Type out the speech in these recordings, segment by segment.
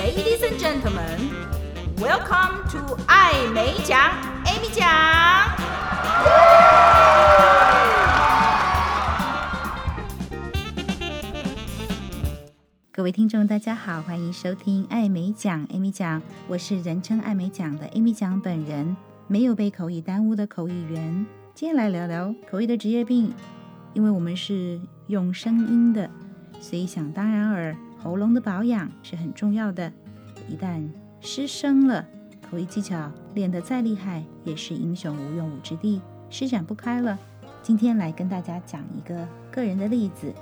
Ladies and gentlemen, welcome to 爱美奖，Amy 奖。各位听众，大家好，欢迎收听爱美奖，Amy 奖。我是人称爱美奖的 Amy 奖本人，没有被口译耽误的口译员。今天来聊聊口译的职业病，因为我们是用声音的，所以想当然耳。喉咙的保养是很重要的，一旦失声了，口译技巧练得再厉害，也是英雄无用武之地，施展不开了。今天来跟大家讲一个个人的例子，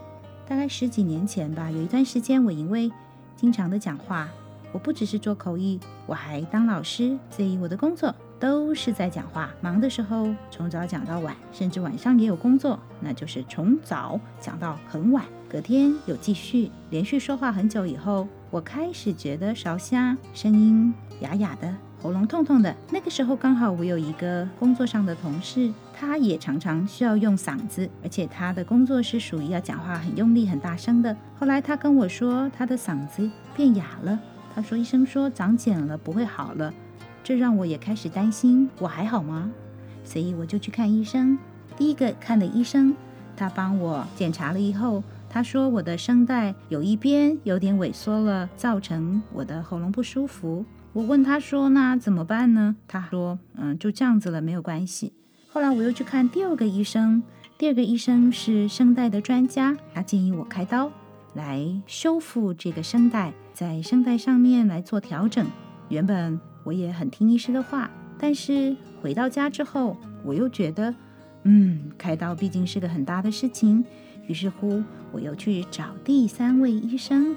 大概十几年前吧，有一段时间我因为经常的讲话，我不只是做口译，我还当老师，所以我的工作都是在讲话，忙的时候从早讲到晚，甚至晚上也有工作，那就是从早讲到很晚。隔天有继续连续说话很久以后，我开始觉得烧声，声音哑哑的，喉咙痛痛的。那个时候刚好我有一个工作上的同事，他也常常需要用嗓子，而且他的工作是属于要讲话很用力、很大声的。后来他跟我说，他的嗓子变哑了。他说医生说长茧了，不会好了。这让我也开始担心，我还好吗？所以我就去看医生。第一个看的医生，他帮我检查了以后。他说我的声带有一边有点萎缩了，造成我的喉咙不舒服。我问他说：“那怎么办呢？”他说：“嗯，就这样子了，没有关系。”后来我又去看第二个医生，第二个医生是声带的专家，他建议我开刀来修复这个声带，在声带上面来做调整。原本我也很听医师的话，但是回到家之后，我又觉得，嗯，开刀毕竟是个很大的事情。于是乎，我又去找第三位医生，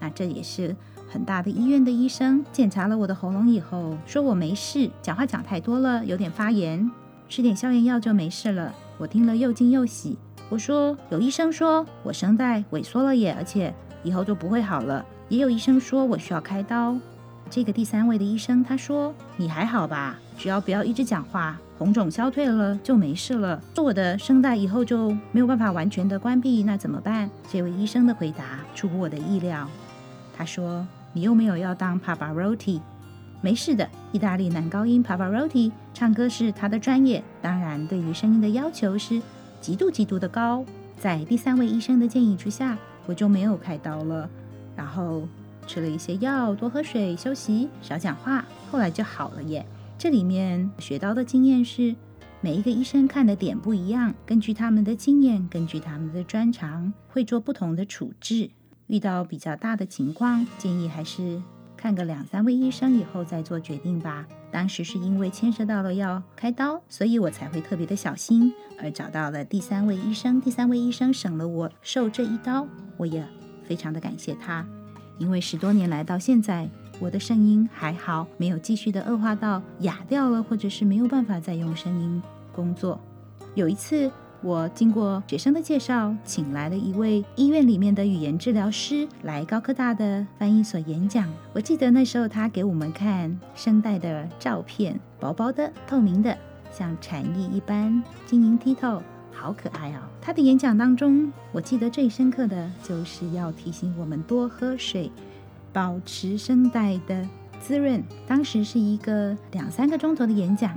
那这也是很大的医院的医生，检查了我的喉咙以后，说我没事，讲话讲太多了，有点发炎，吃点消炎药就没事了。我听了又惊又喜。我说有医生说我声带萎缩了耶，而且以后就不会好了。也有医生说我需要开刀。这个第三位的医生他说你还好吧，只要不要一直讲话。红肿消退了就没事了。做我的声带以后就没有办法完全的关闭，那怎么办？这位医生的回答出乎我的意料。他说：“你又没有要当 Pavarotti，没事的。意大利男高音 Pavarotti 唱歌是他的专业，当然对于声音的要求是极度极度的高。”在第三位医生的建议之下，我就没有开刀了，然后吃了一些药，多喝水，休息，少讲话，后来就好了耶。这里面学到的经验是，每一个医生看的点不一样，根据他们的经验，根据他们的专长，会做不同的处置。遇到比较大的情况，建议还是看个两三位医生以后再做决定吧。当时是因为牵涉到了要开刀，所以我才会特别的小心，而找到了第三位医生。第三位医生省了我受这一刀，我也非常的感谢他，因为十多年来到现在。我的声音还好，没有继续的恶化到哑掉了，或者是没有办法再用声音工作。有一次，我经过学生的介绍，请来了一位医院里面的语言治疗师来高科大的翻译所演讲。我记得那时候他给我们看声带的照片，薄薄的、透明的，像蝉翼一般晶莹剔透，好可爱哦。他的演讲当中，我记得最深刻的就是要提醒我们多喝水。保持声带的滋润。当时是一个两三个钟头的演讲，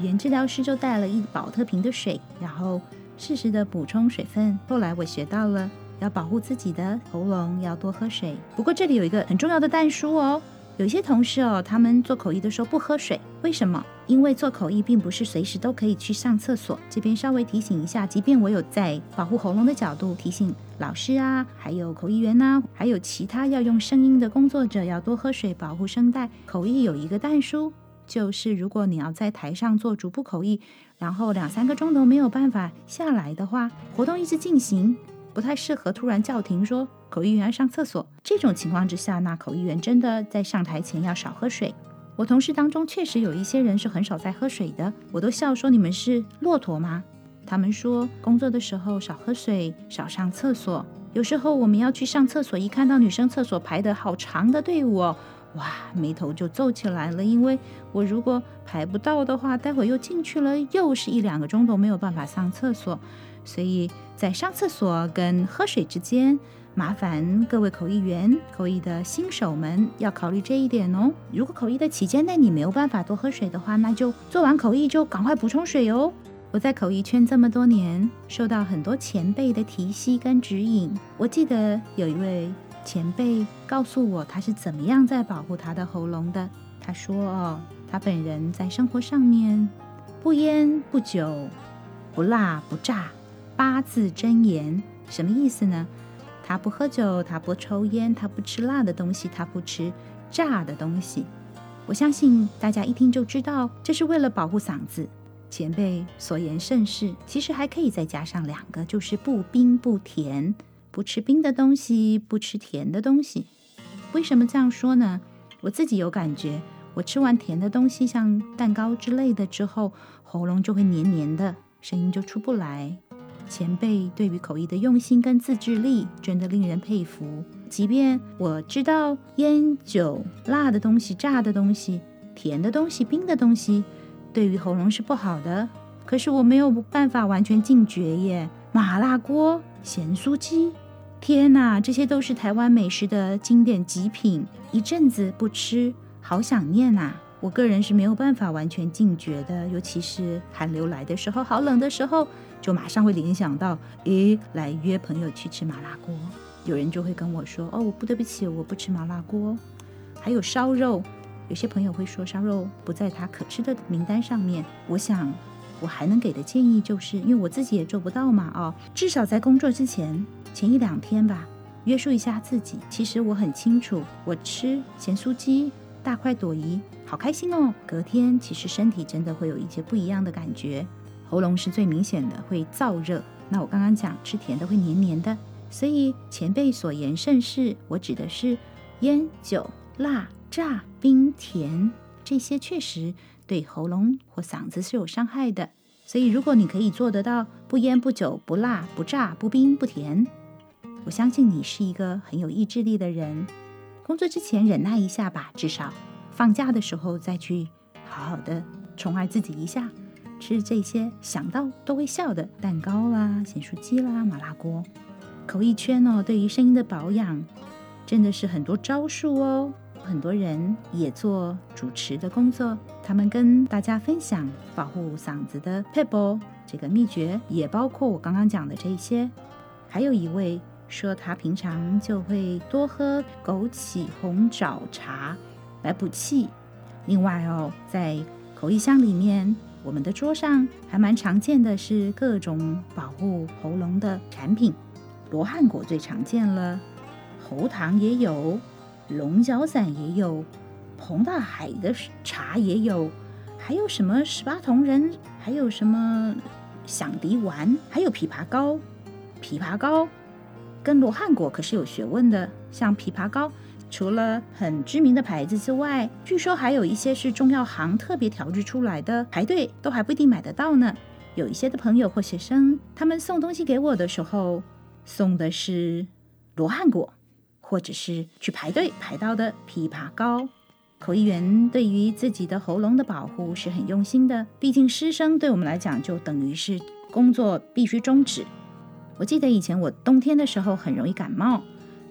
语言治疗师就带了一保特瓶的水，然后适时的补充水分。后来我学到了要保护自己的喉咙，要多喝水。不过这里有一个很重要的但书哦。有些同事哦，他们做口译的时候不喝水，为什么？因为做口译并不是随时都可以去上厕所。这边稍微提醒一下，即便我有在保护喉咙的角度提醒老师啊，还有口译员呐，还有其他要用声音的工作者要多喝水，保护声带。口译有一个但书，就是如果你要在台上做逐步口译，然后两三个钟头没有办法下来的话，活动一直进行，不太适合突然叫停说。口译员上厕所，这种情况之下，那口译员真的在上台前要少喝水。我同事当中确实有一些人是很少在喝水的，我都笑说，你们是骆驼吗？他们说工作的时候少喝水，少上厕所。有时候我们要去上厕所，一看到女生厕所排得好长的队伍哦，哇，眉头就皱起来了。因为我如果排不到的话，待会又进去了，又是一两个钟头没有办法上厕所。所以在上厕所跟喝水之间，麻烦各位口译员、口译的新手们要考虑这一点哦。如果口译的期间内你没有办法多喝水的话，那就做完口译就赶快补充水哦。我在口译圈这么多年，受到很多前辈的提携跟指引。我记得有一位前辈告诉我，他是怎么样在保护他的喉咙的。他说：“哦，他本人在生活上面不烟不酒，不辣不炸，八字真言，什么意思呢？”他不喝酒，他不抽烟，他不吃辣的东西，他不吃炸的东西。我相信大家一听就知道，这是为了保护嗓子。前辈所言甚是。其实还可以再加上两个，就是不冰不甜，不吃冰的东西，不吃甜的东西。为什么这样说呢？我自己有感觉，我吃完甜的东西，像蛋糕之类的之后，喉咙就会黏黏的，声音就出不来。前辈对于口译的用心跟自制力，真的令人佩服。即便我知道烟酒、辣的东西、炸的东西、甜的东西、冰的东西，对于喉咙是不好的，可是我没有办法完全禁绝耶。麻辣锅、咸酥鸡，天哪，这些都是台湾美食的经典极品。一阵子不吃，好想念呐。我个人是没有办法完全禁绝的，尤其是寒流来的时候，好冷的时候。就马上会联想到，诶，来约朋友去吃麻辣锅。有人就会跟我说，哦，我不对不起，我不吃麻辣锅。还有烧肉，有些朋友会说烧肉不在他可吃的名单上面。我想，我还能给的建议就是，因为我自己也做不到嘛，哦，至少在工作之前前一两天吧，约束一下自己。其实我很清楚，我吃咸酥鸡、大快朵颐，好开心哦。隔天其实身体真的会有一些不一样的感觉。喉咙是最明显的，会燥热。那我刚刚讲吃甜的会黏黏的，所以前辈所言甚是。我指的是烟酒、辣、炸、冰、甜这些，确实对喉咙或嗓子是有伤害的。所以如果你可以做得到不烟不酒、不辣不炸、不冰不甜，我相信你是一个很有意志力的人。工作之前忍耐一下吧，至少放假的时候再去好好的宠爱自己一下。吃这些想到都会笑的蛋糕啦、咸酥鸡啦、麻辣锅。口译圈哦，对于声音的保养真的是很多招数哦。很多人也做主持的工作，他们跟大家分享保护嗓子的 pebble 这个秘诀，也包括我刚刚讲的这些。还有一位说他平常就会多喝枸杞红枣茶来补气。另外哦，在口译箱里面。我们的桌上还蛮常见的是各种保护喉咙的产品，罗汉果最常见了，喉糖也有，龙角散也有，彭大海的茶也有，还有什么十八铜人，还有什么响笛丸，还有枇杷膏。枇杷膏跟罗汉果可是有学问的，像枇杷膏。除了很知名的牌子之外，据说还有一些是中药行特别调制出来的，排队都还不一定买得到呢。有一些的朋友或学生，他们送东西给我的时候，送的是罗汉果，或者是去排队排到的枇杷膏。口译员对于自己的喉咙的保护是很用心的，毕竟失声对我们来讲就等于是工作必须终止。我记得以前我冬天的时候很容易感冒。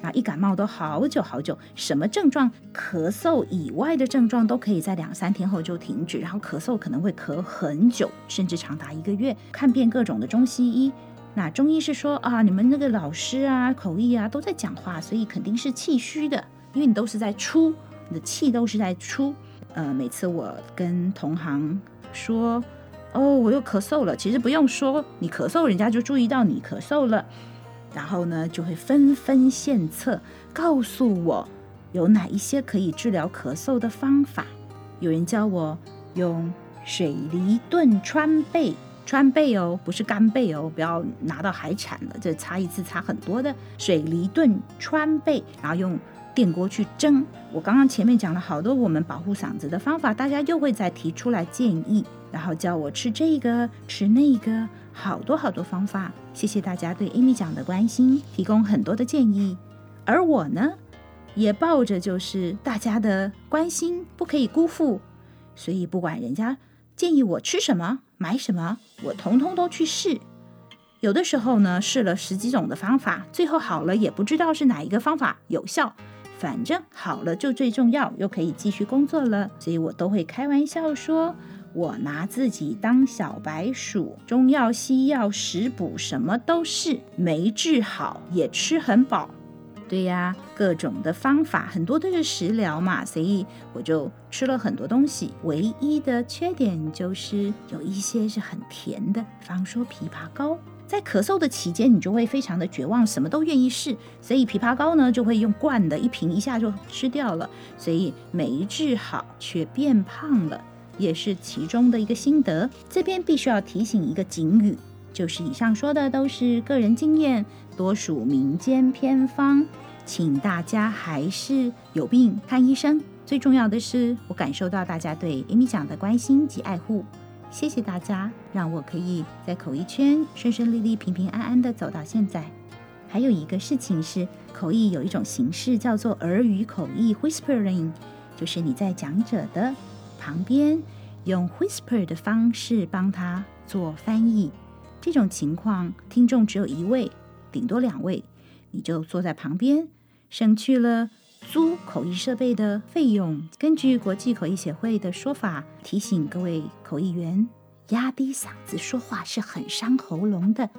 啊，一感冒都好久好久，什么症状，咳嗽以外的症状都可以在两三天后就停止，然后咳嗽可能会咳很久，甚至长达一个月。看遍各种的中西医，那中医是说啊，你们那个老师啊，口译啊都在讲话，所以肯定是气虚的，因为你都是在出，你的气都是在出。呃，每次我跟同行说，哦，我又咳嗽了，其实不用说，你咳嗽，人家就注意到你咳嗽了。然后呢，就会纷纷献策，告诉我有哪一些可以治疗咳嗽的方法。有人教我用水梨炖川贝，川贝哦，不是干贝哦，不要拿到海产了，这差一次差很多的。水梨炖川贝，然后用电锅去蒸。我刚刚前面讲了好多我们保护嗓子的方法，大家又会再提出来建议，然后叫我吃这个吃那个。好多好多方法，谢谢大家对 Amy 讲的关心，提供很多的建议。而我呢，也抱着就是大家的关心不可以辜负，所以不管人家建议我吃什么、买什么，我通通都去试。有的时候呢，试了十几种的方法，最后好了也不知道是哪一个方法有效。反正好了就最重要，又可以继续工作了，所以我都会开玩笑说，我拿自己当小白鼠，中药西药食补什么都是，没治好也吃很饱。对呀，各种的方法很多都是食疗嘛，所以我就吃了很多东西。唯一的缺点就是有一些是很甜的，比方说枇杷膏。在咳嗽的期间，你就会非常的绝望，什么都愿意试，所以枇杷膏呢就会用罐的，一瓶一下就吃掉了，所以没治好却变胖了，也是其中的一个心得。这边必须要提醒一个警语，就是以上说的都是个人经验，多属民间偏方，请大家还是有病看医生。最重要的是，我感受到大家对 Amy 讲的关心及爱护。谢谢大家，让我可以在口译圈顺顺利利、平平安安地走到现在。还有一个事情是，口译有一种形式叫做耳语口译 （whispering），就是你在讲者的旁边用 whisper 的方式帮他做翻译。这种情况，听众只有一位，顶多两位，你就坐在旁边，省去了租口译设备的费用，根据国际口译协会的说法，提醒各位口译员，压低嗓子说话是很伤喉咙的，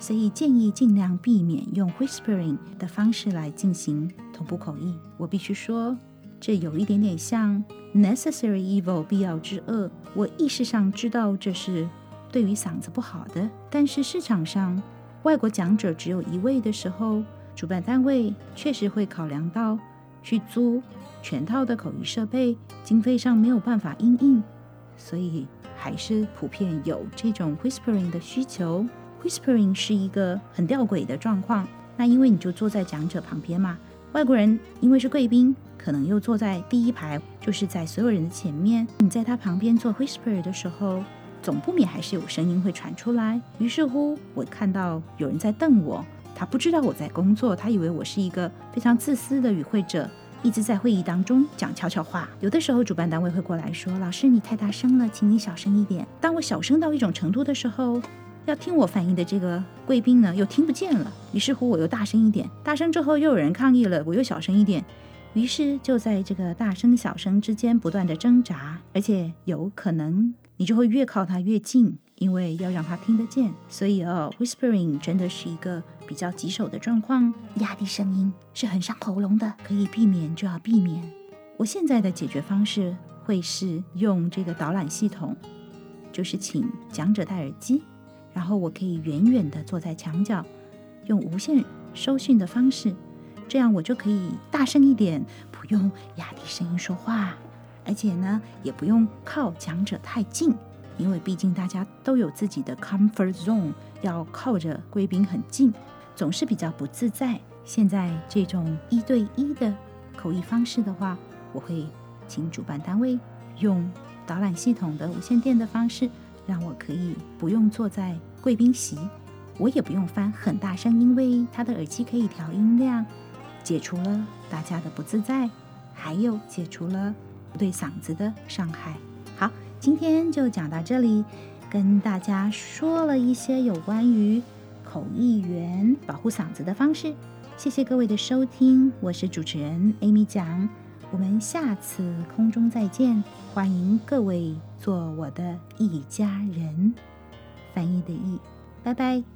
所以建议尽量避免用 whispering 的方式来进行同步口译。我必须说，这有一点点像 necessary evil 必要之恶。我意识上知道这是对于嗓子不好的，但是市场上外国讲者只有一位的时候，主办单位确实会考量到。去租全套的口译设备，经费上没有办法应应，所以还是普遍有这种 whispering 的需求。whispering 是一个很吊诡的状况，那因为你就坐在讲者旁边嘛，外国人因为是贵宾，可能又坐在第一排，就是在所有人的前面。你在他旁边做 whisper 的时候，总不免还是有声音会传出来。于是乎，我看到有人在瞪我。他不知道我在工作，他以为我是一个非常自私的与会者，一直在会议当中讲悄悄话。有的时候，主办单位会过来说：“老师，你太大声了，请你小声一点。”当我小声到一种程度的时候，要听我反应的这个贵宾呢，又听不见了。于是乎，我又大声一点，大声之后又有人抗议了，我又小声一点。于是就在这个大声小声之间不断的挣扎，而且有可能你就会越靠他越近。因为要让他听得见，所以哦，whispering 真的是一个比较棘手的状况。压低声音是很伤喉咙的，可以避免就要避免。我现在的解决方式会是用这个导览系统，就是请讲者戴耳机，然后我可以远远地坐在墙角，用无线收讯的方式，这样我就可以大声一点，不用压低声音说话，而且呢，也不用靠讲者太近。因为毕竟大家都有自己的 comfort zone，要靠着贵宾很近，总是比较不自在。现在这种一对一的口译方式的话，我会请主办单位用导览系统的无线电的方式，让我可以不用坐在贵宾席，我也不用翻很大声，因为他的耳机可以调音量，解除了大家的不自在，还有解除了对嗓子的伤害。好。今天就讲到这里，跟大家说了一些有关于口译员保护嗓子的方式。谢谢各位的收听，我是主持人 Amy 讲，我们下次空中再见，欢迎各位做我的一家人，翻译的译，拜拜。